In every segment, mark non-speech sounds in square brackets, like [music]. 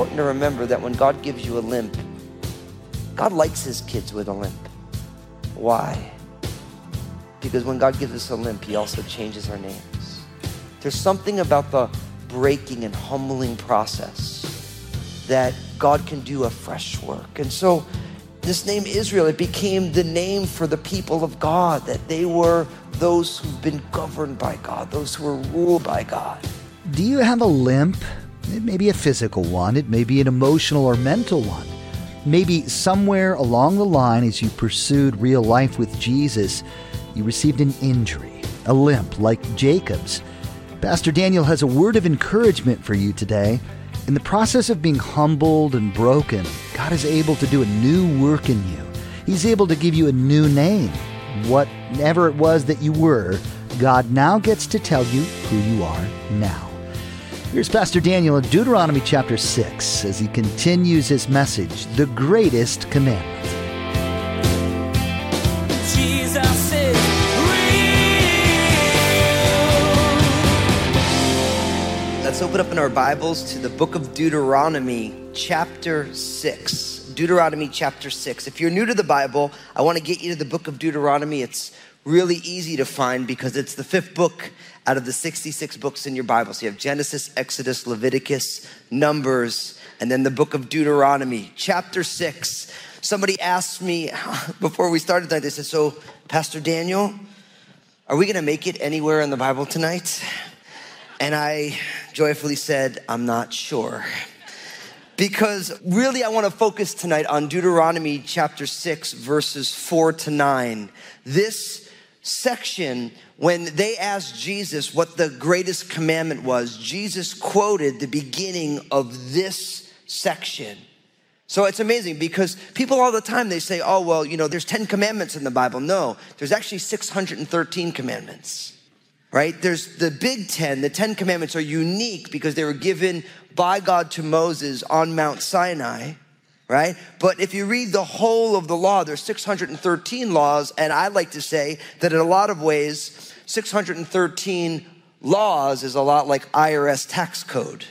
important to remember that when God gives you a limp, God likes his kids with a limp. Why? Because when God gives us a limp, he also changes our names. There's something about the breaking and humbling process that God can do a fresh work. And so this name Israel, it became the name for the people of God, that they were those who've been governed by God, those who are ruled by God. Do you have a limp? It may be a physical one, it may be an emotional or mental one. Maybe somewhere along the line, as you pursued real life with Jesus, you received an injury, a limp like Jacob's. Pastor Daniel has a word of encouragement for you today. In the process of being humbled and broken, God is able to do a new work in you. He's able to give you a new name. Whatever it was that you were, God now gets to tell you who you are now. Here's Pastor Daniel in Deuteronomy chapter 6 as he continues his message, The Greatest Commandment. Let's open up in our Bibles to the book of Deuteronomy, chapter 6. Deuteronomy, chapter 6. If you're new to the Bible, I want to get you to the book of Deuteronomy. It's really easy to find because it's the fifth book out of the 66 books in your Bible. So you have Genesis, Exodus, Leviticus, Numbers, and then the book of Deuteronomy, chapter 6. Somebody asked me [laughs] before we started tonight, they said, So, Pastor Daniel, are we going to make it anywhere in the Bible tonight? And I joyfully said, I'm not sure. Because really, I want to focus tonight on Deuteronomy chapter 6, verses 4 to 9. This section, when they asked Jesus what the greatest commandment was, Jesus quoted the beginning of this section. So it's amazing because people all the time they say, oh, well, you know, there's 10 commandments in the Bible. No, there's actually 613 commandments, right? There's the big 10. The 10 commandments are unique because they were given by God to Moses on Mount Sinai, right? But if you read the whole of the law, there's 613 laws. And I like to say that in a lot of ways, 613 laws is a lot like IRS tax code.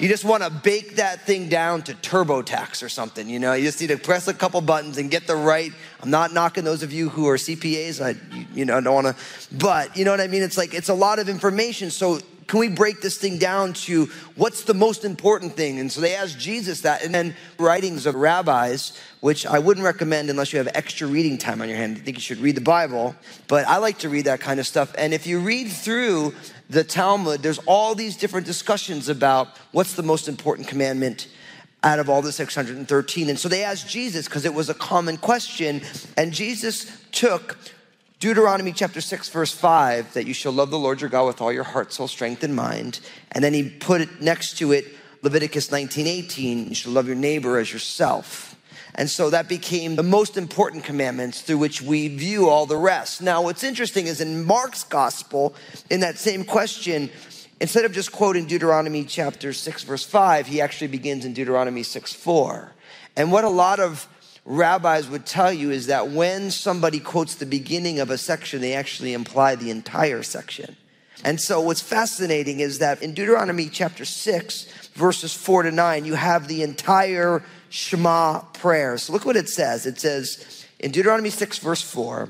You just want to bake that thing down to TurboTax or something, you know? You just need to press a couple buttons and get the right. I'm not knocking those of you who are CPAs. I, you know, I don't want to, but you know what I mean? It's like, it's a lot of information. So can we break this thing down to what's the most important thing? And so they asked Jesus that. And then writings of rabbis, which I wouldn't recommend unless you have extra reading time on your hand. I think you should read the Bible. But I like to read that kind of stuff. And if you read through the Talmud, there's all these different discussions about what's the most important commandment out of all the 613. And so they asked Jesus because it was a common question. And Jesus took Deuteronomy chapter 6, verse 5, that you shall love the Lord your God with all your heart, soul, strength, and mind. And then he put it next to it, Leviticus 19, 18, you shall love your neighbor as yourself. And so that became the most important commandments through which we view all the rest. Now, what's interesting is in Mark's gospel, in that same question, instead of just quoting Deuteronomy chapter 6, verse 5, he actually begins in Deuteronomy 6, 4. And what a lot of rabbis would tell you is that when somebody quotes the beginning of a section, they actually imply the entire section. And so what's fascinating is that in Deuteronomy chapter 6, verses 4 to 9, you have the entire Shema prayer. So look what it says. It says in Deuteronomy 6, verse 4,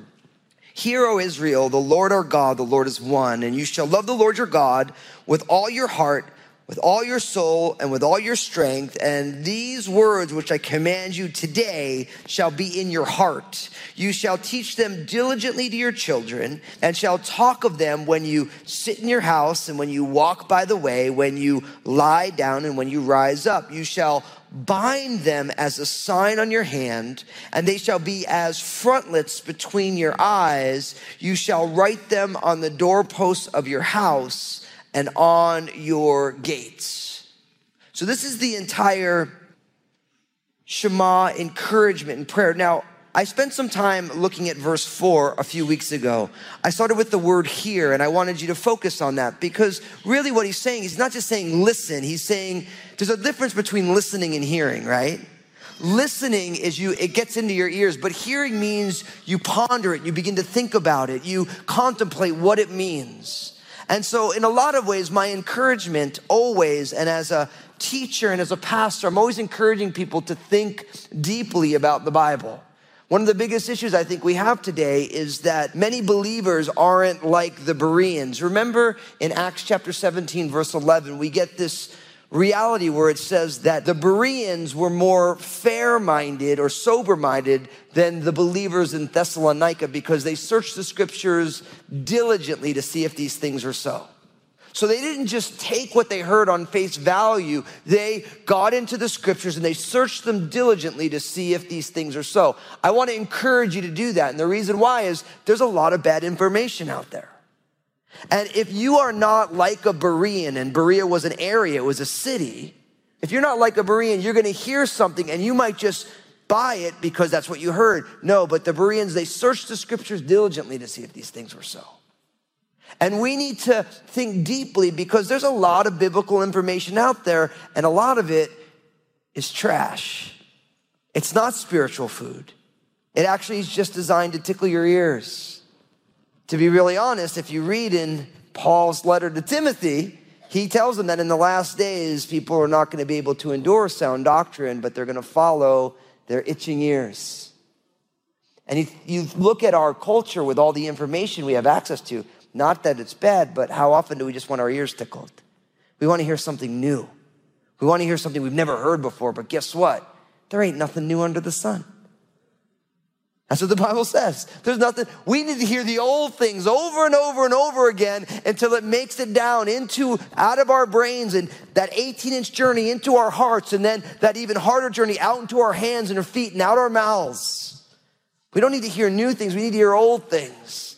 Hear, O Israel, the Lord our God, the Lord is one, and you shall love the Lord your God with all your heart with all your soul and with all your strength. And these words which I command you today shall be in your heart. You shall teach them diligently to your children and shall talk of them when you sit in your house and when you walk by the way, when you lie down and when you rise up. You shall bind them as a sign on your hand, and they shall be as frontlets between your eyes. You shall write them on the doorposts of your house and on your gates. So, this is the entire Shema encouragement and prayer. Now, I spent some time looking at verse 4 a few weeks ago. I started with the word hear, and I wanted you to focus on that because really what he's saying, he's not just saying listen, he's saying there's a difference between listening and hearing, right? Listening is you, it gets into your ears, but hearing means you ponder it, you begin to think about it, you contemplate what it means. And so, in a lot of ways, my encouragement always, and as a teacher and as a pastor, I'm always encouraging people to think deeply about the Bible. One of the biggest issues I think we have today is that many believers aren't like the Bereans. Remember in Acts chapter 17, verse 11, we get this reality where it says that the Bereans were more fair minded or sober minded than the believers in Thessalonica because they searched the scriptures diligently to see if these things are so. So they didn't just take what they heard on face value. They got into the scriptures and they searched them diligently to see if these things are so. I want to encourage you to do that. And the reason why is there's a lot of bad information out there. And if you are not like a Berean, and Berea was an area, it was a city, if you're not like a Berean, you're going to hear something and you might just buy it because that's what you heard. No, but the Bereans, they searched the scriptures diligently to see if these things were so. And we need to think deeply because there's a lot of biblical information out there, and a lot of it is trash. It's not spiritual food. It actually is just designed to tickle your ears. To be really honest, if you read in Paul's letter to Timothy, he tells them that in the last days, people are not going to be able to endure sound doctrine, but they're going to follow their itching ears. And if you look at our culture with all the information we have access to, not that it's bad, but how often do we just want our ears tickled? We want to hear something new. We want to hear something we've never heard before, but guess what? There ain't nothing new under the sun. That's what the Bible says. There's nothing. We need to hear the old things over and over and over again until it makes it down into out of our brains and that 18 inch journey into our hearts and then that even harder journey out into our hands and our feet and out our mouths. We don't need to hear new things. We need to hear old things.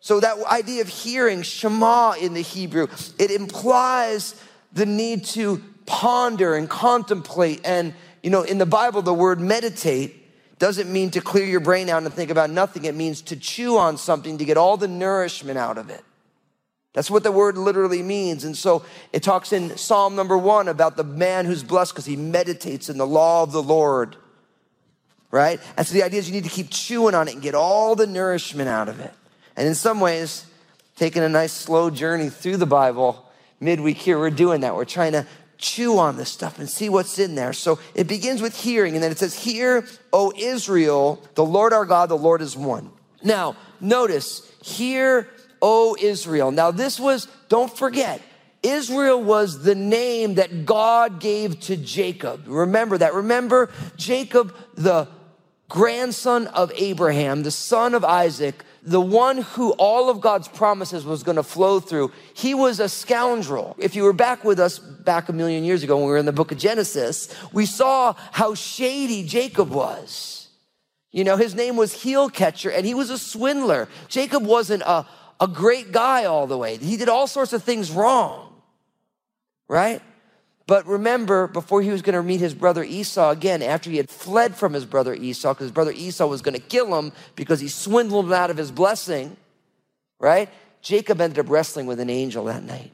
So that idea of hearing Shema in the Hebrew, it implies the need to ponder and contemplate. And, you know, in the Bible, the word meditate doesn't mean to clear your brain out and think about nothing. It means to chew on something to get all the nourishment out of it. That's what the word literally means. And so it talks in Psalm number one about the man who's blessed because he meditates in the law of the Lord. Right? And so the idea is you need to keep chewing on it and get all the nourishment out of it. And in some ways, taking a nice slow journey through the Bible midweek here, we're doing that. We're trying to chew on this stuff and see what's in there. So it begins with hearing, and then it says, Hear, O Israel, the Lord our God, the Lord is one. Now, notice, hear, O Israel. Now, this was, don't forget, Israel was the name that God gave to Jacob. Remember that. Remember, Jacob, the grandson of Abraham, the son of Isaac, the one who all of God's promises was going to flow through, he was a scoundrel. If you were back with us back a million years ago when we were in the book of Genesis, we saw how shady Jacob was. You know, his name was Heel Catcher and he was a swindler. Jacob wasn't a, a great guy all the way. He did all sorts of things wrong, right? But remember, before he was going to meet his brother Esau again, after he had fled from his brother Esau, because his brother Esau was going to kill him because he swindled him out of his blessing, right? Jacob ended up wrestling with an angel that night.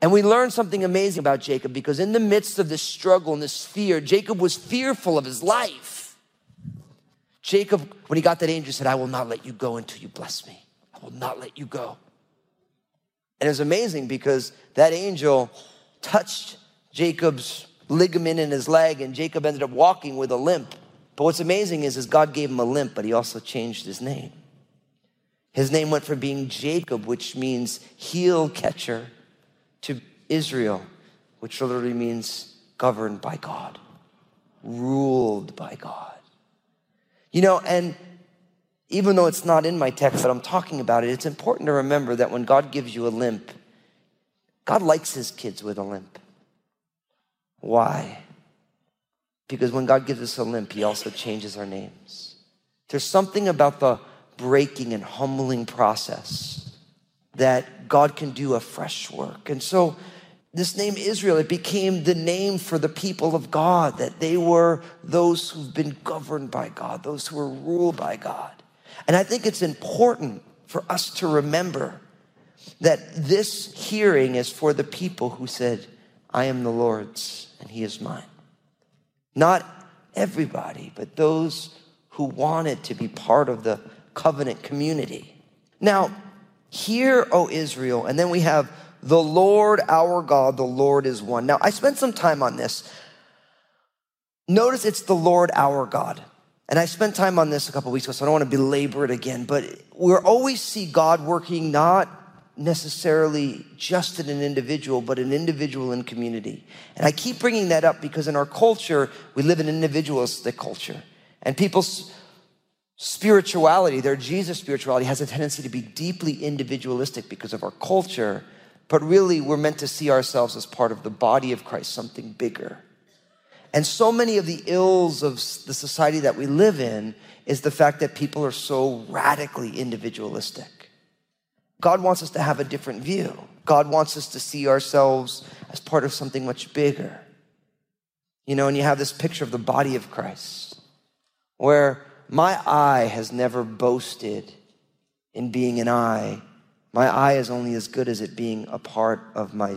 And we learned something amazing about Jacob because in the midst of this struggle and this fear, Jacob was fearful of his life. Jacob, when he got that angel, said, I will not let you go until you bless me. I will not let you go. And it was amazing because that angel touched Jacob's ligament in his leg, and Jacob ended up walking with a limp. But what's amazing is, is God gave him a limp, but he also changed his name. His name went from being Jacob, which means heel catcher, to Israel, which literally means governed by God, ruled by God. You know, and even though it's not in my text, that I'm talking about it, it's important to remember that when God gives you a limp, God likes his kids with a limp. Why? Because when God gives us a limp, he also changes our names. There's something about the breaking and humbling process that God can do a fresh work. And so this name Israel, it became the name for the people of God, that they were those who've been governed by God, those who were ruled by God. And I think it's important for us to remember that this hearing is for the people who said, I am the Lord's and he is mine. Not everybody, but those who wanted to be part of the covenant community. Now, hear, O Israel, and then we have the Lord our God, the Lord is one. Now, I spent some time on this. Notice it's the Lord our God. And I spent time on this a couple weeks ago, so I don't want to belabor it again, but we always see God working not necessarily just in an individual, but an individual in community. And I keep bringing that up because in our culture, we live in an individualistic culture. And people's spirituality, their Jesus spirituality, has a tendency to be deeply individualistic because of our culture. But really, we're meant to see ourselves as part of the body of Christ, something bigger. And so many of the ills of the society that we live in is the fact that people are so radically individualistic. God wants us to have a different view. God wants us to see ourselves as part of something much bigger. You know, and you have this picture of the body of Christ where my eye has never boasted in being an eye. My eye is only as good as it being a part of my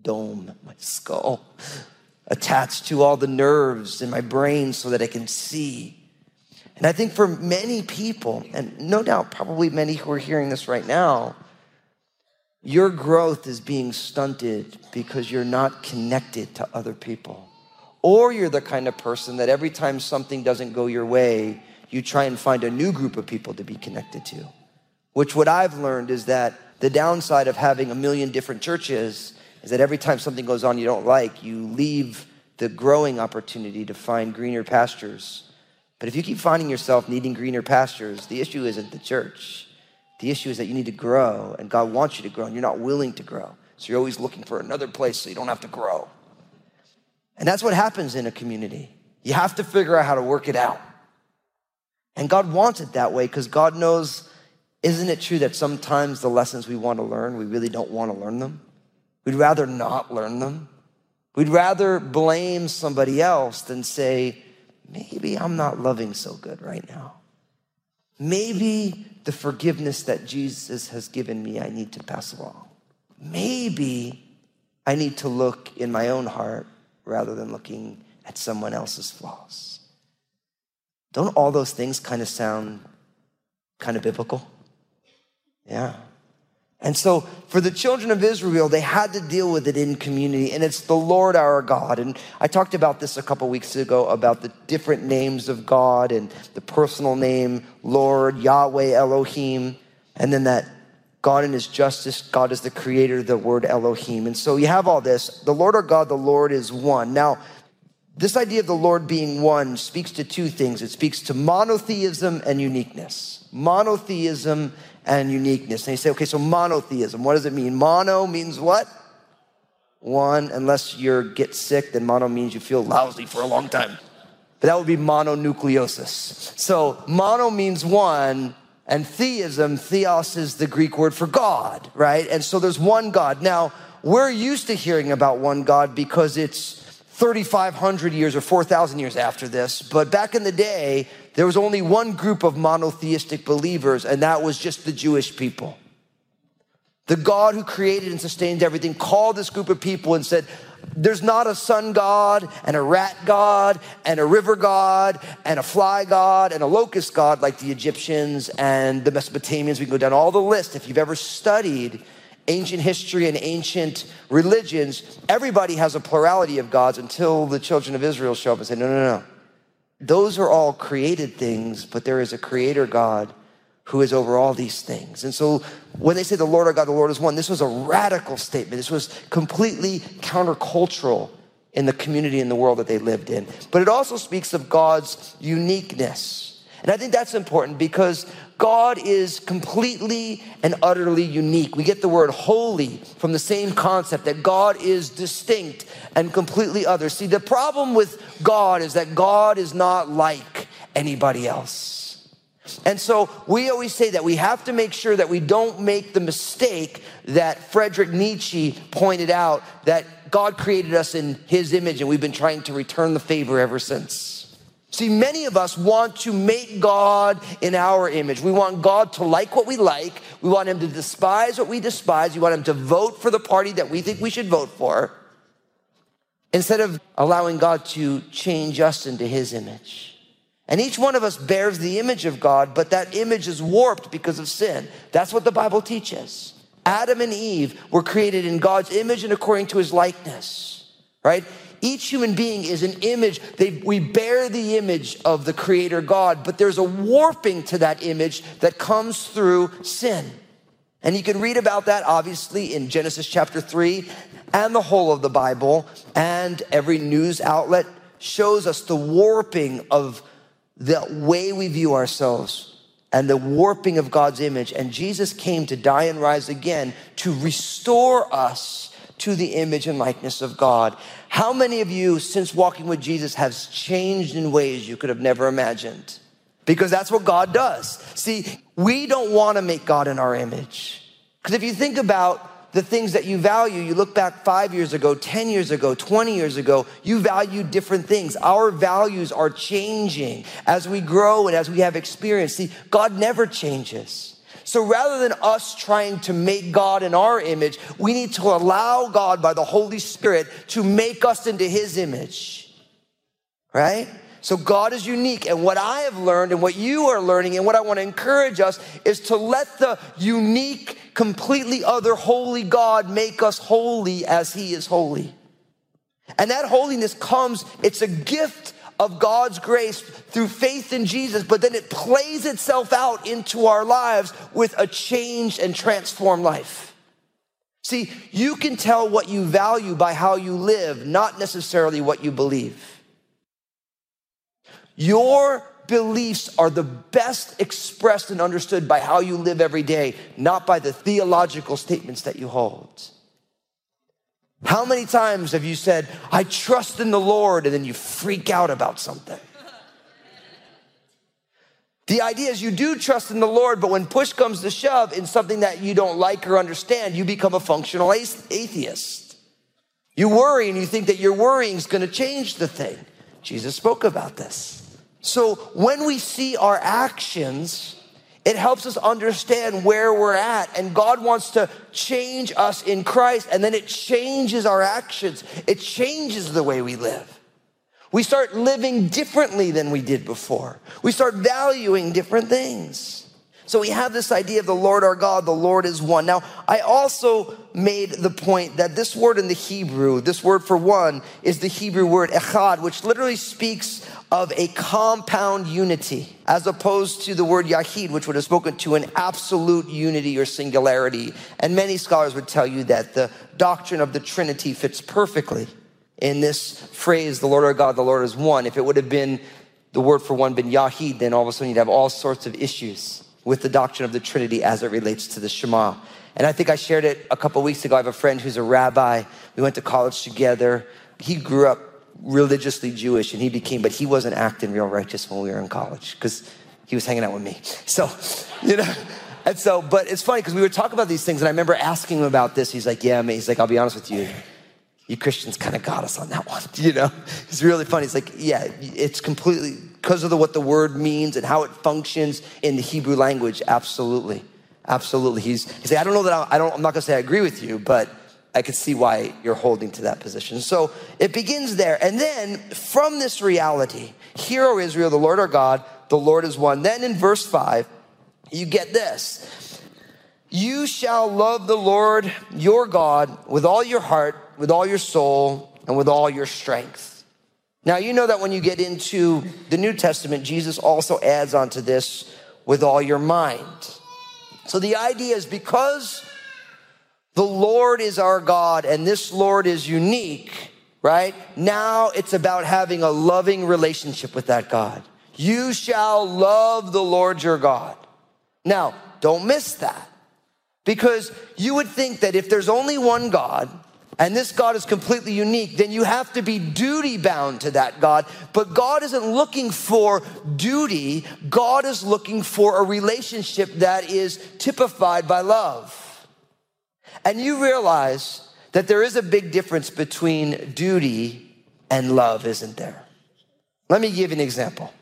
dome, my skull, [laughs] attached to all the nerves in my brain so that I can see. And I think for many people, and no doubt probably many who are hearing this right now, your growth is being stunted because you're not connected to other people. Or you're the kind of person that every time something doesn't go your way, you try and find a new group of people to be connected to. Which, what I've learned is that the downside of having a million different churches is that every time something goes on you don't like, you leave the growing opportunity to find greener pastures but if you keep finding yourself needing greener pastures, the issue isn't the church. The issue is that you need to grow, and God wants you to grow, and you're not willing to grow. So you're always looking for another place so you don't have to grow. And that's what happens in a community. You have to figure out how to work it out. And God wants it that way because God knows, isn't it true that sometimes the lessons we want to learn, we really don't want to learn them? We'd rather not learn them. We'd rather blame somebody else than say, maybe I'm not loving so good right now. Maybe the forgiveness that Jesus has given me, I need to pass along. Maybe I need to look in my own heart rather than looking at someone else's flaws. Don't all those things kind of sound kind of biblical? Yeah. And so for the children of Israel, they had to deal with it in community, and it's the Lord our God. And I talked about this a couple weeks ago about the different names of God and the personal name Lord, Yahweh, Elohim, and then that God in his justice, God is the creator, the word Elohim. And so you have all this. The Lord our God, the Lord is one. Now, this idea of the Lord being one speaks to two things it speaks to monotheism and uniqueness. Monotheism and uniqueness. And you say, okay, so monotheism, what does it mean? Mono means what? One, unless you get sick, then mono means you feel lousy for a long time. But that would be mononucleosis. So mono means one, and theism, theos is the Greek word for God, right? And so there's one God. Now, we're used to hearing about one God because it's 3,500 years or 4,000 years after this. But back in the day, there was only one group of monotheistic believers, and that was just the Jewish people. The God who created and sustained everything called this group of people and said, There's not a sun god, and a rat god, and a river god, and a fly god, and a locust god like the Egyptians and the Mesopotamians. We can go down all the list. If you've ever studied ancient history and ancient religions, everybody has a plurality of gods until the children of Israel show up and say, no, no, no. Those are all created things, but there is a creator God who is over all these things. And so when they say the Lord our God, the Lord is one, this was a radical statement. This was completely countercultural in the community in the world that they lived in. But it also speaks of God's uniqueness. And I think that's important because God is completely and utterly unique. We get the word holy from the same concept that God is distinct and completely other. See, the problem with God is that God is not like anybody else. And so we always say that we have to make sure that we don't make the mistake that Friedrich Nietzsche pointed out that God created us in his image and we've been trying to return the favor ever since. See, many of us want to make God in our image. We want God to like what we like. We want him to despise what we despise. We want him to vote for the party that we think we should vote for. Instead of allowing God to change us into his image. And each one of us bears the image of God, but that image is warped because of sin. That's what the Bible teaches. Adam and Eve were created in God's image and according to his likeness, right? Each human being is an image. They, we bear the image of the Creator God, but there's a warping to that image that comes through sin. And you can read about that obviously in Genesis chapter 3 and the whole of the Bible, and every news outlet shows us the warping of the way we view ourselves and the warping of God's image. And Jesus came to die and rise again to restore us to the image and likeness of God. How many of you, since walking with Jesus, has changed in ways you could have never imagined? Because that's what God does. See, we don't want to make God in our image. Because if you think about the things that you value. You look back five years ago, 10 years ago, 20 years ago, you value different things. Our values are changing as we grow and as we have experience. See, God never changes. So rather than us trying to make God in our image, we need to allow God by the Holy Spirit to make us into his image. Right? So God is unique. And what I have learned and what you are learning and what I want to encourage us is to let the unique completely other holy God make us holy as he is holy. And that holiness comes, it's a gift of God's grace through faith in Jesus, but then it plays itself out into our lives with a changed and transformed life. See, you can tell what you value by how you live, not necessarily what you believe. Your beliefs are the best expressed and understood by how you live every day, not by the theological statements that you hold. How many times have you said, I trust in the Lord, and then you freak out about something? The idea is you do trust in the Lord, but when push comes to shove in something that you don't like or understand, you become a functional atheist. You worry and you think that your worrying is going to change the thing. Jesus spoke about this. So when we see our actions, it helps us understand where we're at. And God wants to change us in Christ, and then it changes our actions, it changes the way we live. We start living differently than we did before, we start valuing different things. So we have this idea of the Lord our God, the Lord is one. Now, I also made the point that this word in the Hebrew, this word for one, is the Hebrew word echad, which literally speaks of a compound unity, as opposed to the word yahid, which would have spoken to an absolute unity or singularity. And many scholars would tell you that the doctrine of the Trinity fits perfectly in this phrase, the Lord our God, the Lord is one. If it would have been the word for one been yahid, then all of a sudden you'd have all sorts of issues with the doctrine of the Trinity as it relates to the Shema. And I think I shared it a couple weeks ago. I have a friend who's a rabbi. We went to college together. He grew up religiously Jewish and he became, but he wasn't acting real righteous when we were in college because he was hanging out with me. So, you know, and so, but it's funny because we were talking about these things and I remember asking him about this. He's like, yeah, man. He's like, I'll be honest with you. You Christians kind of got us on that one, [laughs] you know? It's really funny. It's like, yeah, it's completely, because of the, what the word means and how it functions in the Hebrew language. Absolutely, absolutely. He's he's like, I don't know that I, I don't. I'm not going to say I agree with you, but I can see why you're holding to that position. So it begins there, and then from this reality, hear, O Israel, the Lord our God, the Lord is one. Then in verse five, you get this. You shall love the Lord your God with all your heart, with all your soul, and with all your strength. Now, you know that when you get into the New Testament, Jesus also adds onto this with all your mind. So the idea is because the Lord is our God and this Lord is unique, right? Now it's about having a loving relationship with that God. You shall love the Lord your God. Now, don't miss that because you would think that if there's only one God, and this God is completely unique, then you have to be duty bound to that God. But God isn't looking for duty, God is looking for a relationship that is typified by love. And you realize that there is a big difference between duty and love, isn't there? Let me give you an example.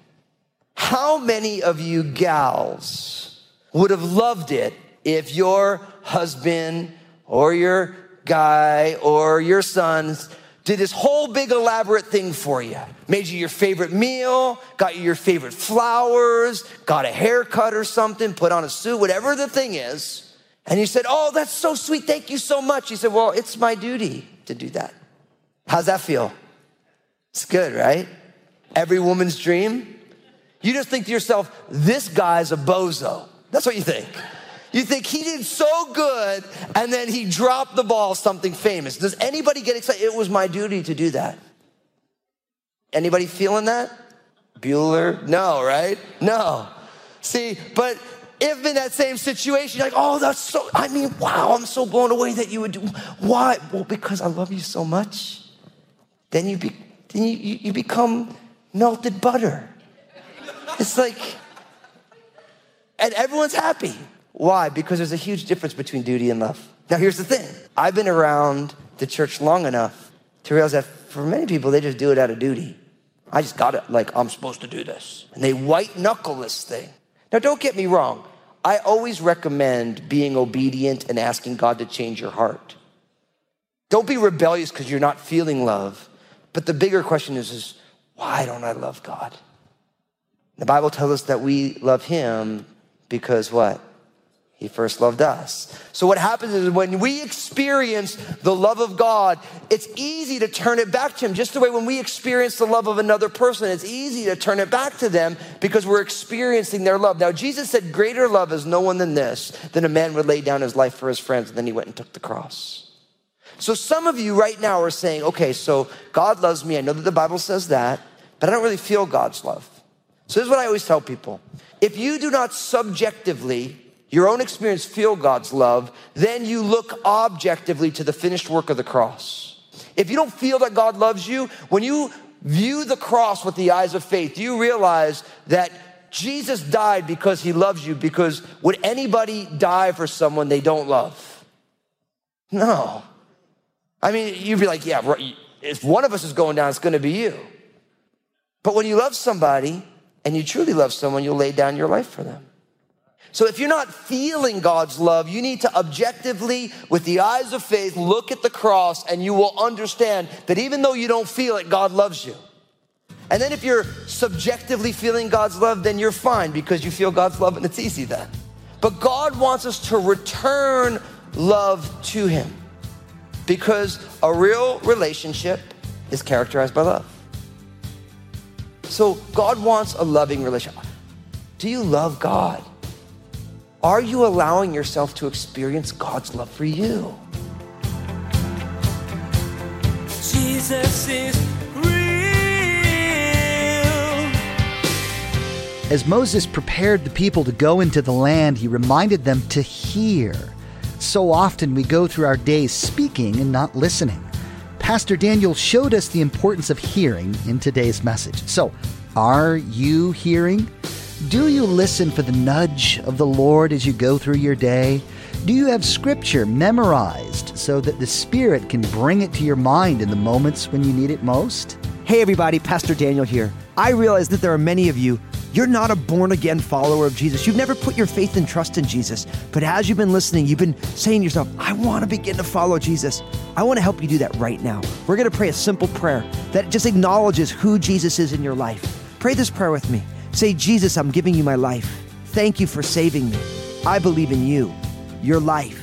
How many of you gals would have loved it if your husband or your guy or your sons did this whole big elaborate thing for you? Made you your favorite meal, got you your favorite flowers, got a haircut or something, put on a suit, whatever the thing is. And you said, Oh, that's so sweet. Thank you so much. He said, Well, it's my duty to do that. How's that feel? It's good, right? Every woman's dream. You just think to yourself, this guy's a bozo. That's what you think. You think he did so good and then he dropped the ball something famous. Does anybody get excited? It was my duty to do that. Anybody feeling that? Bueller? No, right? No. See, but if in that same situation, you're like, oh, that's so, I mean, wow, I'm so blown away that you would do. Why? Well, because I love you so much. Then you, be, then you, you, you become melted butter. It's like, and everyone's happy. Why? Because there's a huge difference between duty and love. Now, here's the thing I've been around the church long enough to realize that for many people, they just do it out of duty. I just got it, like, I'm supposed to do this. And they white knuckle this thing. Now, don't get me wrong. I always recommend being obedient and asking God to change your heart. Don't be rebellious because you're not feeling love. But the bigger question is, is why don't I love God? The Bible tells us that we love Him because what? He first loved us. So, what happens is when we experience the love of God, it's easy to turn it back to Him. Just the way when we experience the love of another person, it's easy to turn it back to them because we're experiencing their love. Now, Jesus said, Greater love is no one than this, than a man would lay down his life for his friends. And then he went and took the cross. So, some of you right now are saying, Okay, so God loves me. I know that the Bible says that, but I don't really feel God's love. So, this is what I always tell people if you do not subjectively your own experience feel God's love, then you look objectively to the finished work of the cross. If you don't feel that God loves you, when you view the cross with the eyes of faith, you realize that Jesus died because he loves you, because would anybody die for someone they don't love? No. I mean, you'd be like, yeah, if one of us is going down, it's going to be you. But when you love somebody and you truly love someone, you'll lay down your life for them. So if you're not feeling God's love, you need to objectively, with the eyes of faith, look at the cross and you will understand that even though you don't feel it, God loves you. And then if you're subjectively feeling God's love, then you're fine because you feel God's love and it's easy then. But God wants us to return love to Him because a real relationship is characterized by love. So God wants a loving relationship. Do you love God? Are you allowing yourself to experience God's love for you? Jesus is real. As Moses prepared the people to go into the land, he reminded them to hear. So often we go through our days speaking and not listening. Pastor Daniel showed us the importance of hearing in today's message. So, are you hearing? Do you listen for the nudge of the Lord as you go through your day? Do you have Scripture memorized so that the Spirit can bring it to your mind in the moments when you need it most? Hey, everybody, Pastor Daniel here. I realize that there are many of you, you're not a born again follower of Jesus. You've never put your faith and trust in Jesus. But as you've been listening, you've been saying to yourself, I want to begin to follow Jesus. I want to help you do that right now. We're going to pray a simple prayer that just acknowledges who Jesus is in your life. Pray this prayer with me. Say, Jesus, I'm giving you my life. Thank you for saving me. I believe in you, your life,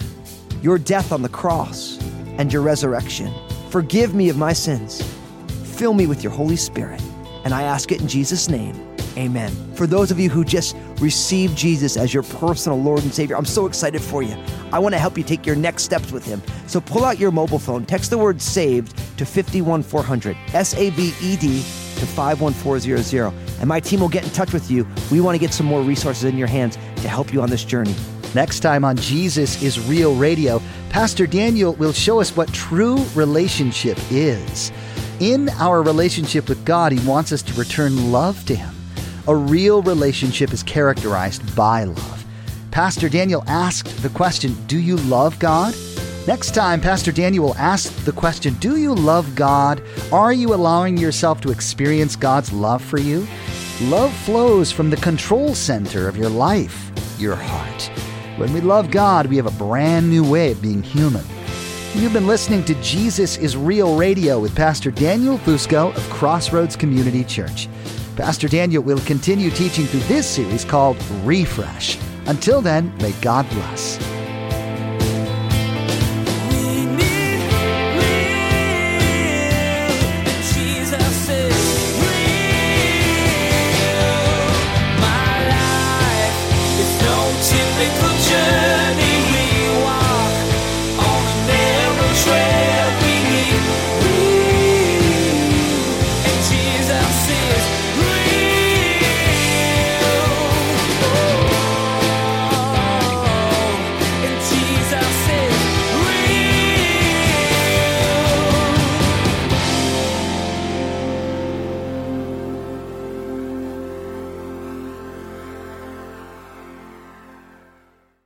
your death on the cross, and your resurrection. Forgive me of my sins. Fill me with your Holy Spirit. And I ask it in Jesus' name. Amen. For those of you who just received Jesus as your personal Lord and Savior, I'm so excited for you. I want to help you take your next steps with Him. So pull out your mobile phone, text the word saved to 51400, S A V E D to 51400, and my team will get in touch with you. We want to get some more resources in your hands to help you on this journey. Next time on Jesus is Real Radio, Pastor Daniel will show us what true relationship is. In our relationship with God, He wants us to return love to Him. A real relationship is characterized by love. Pastor Daniel asked the question Do you love God? Next time, Pastor Daniel will ask the question Do you love God? Are you allowing yourself to experience God's love for you? Love flows from the control center of your life, your heart. When we love God, we have a brand new way of being human. You've been listening to Jesus is Real Radio with Pastor Daniel Fusco of Crossroads Community Church. Pastor Daniel will continue teaching through this series called Refresh. Until then, may God bless.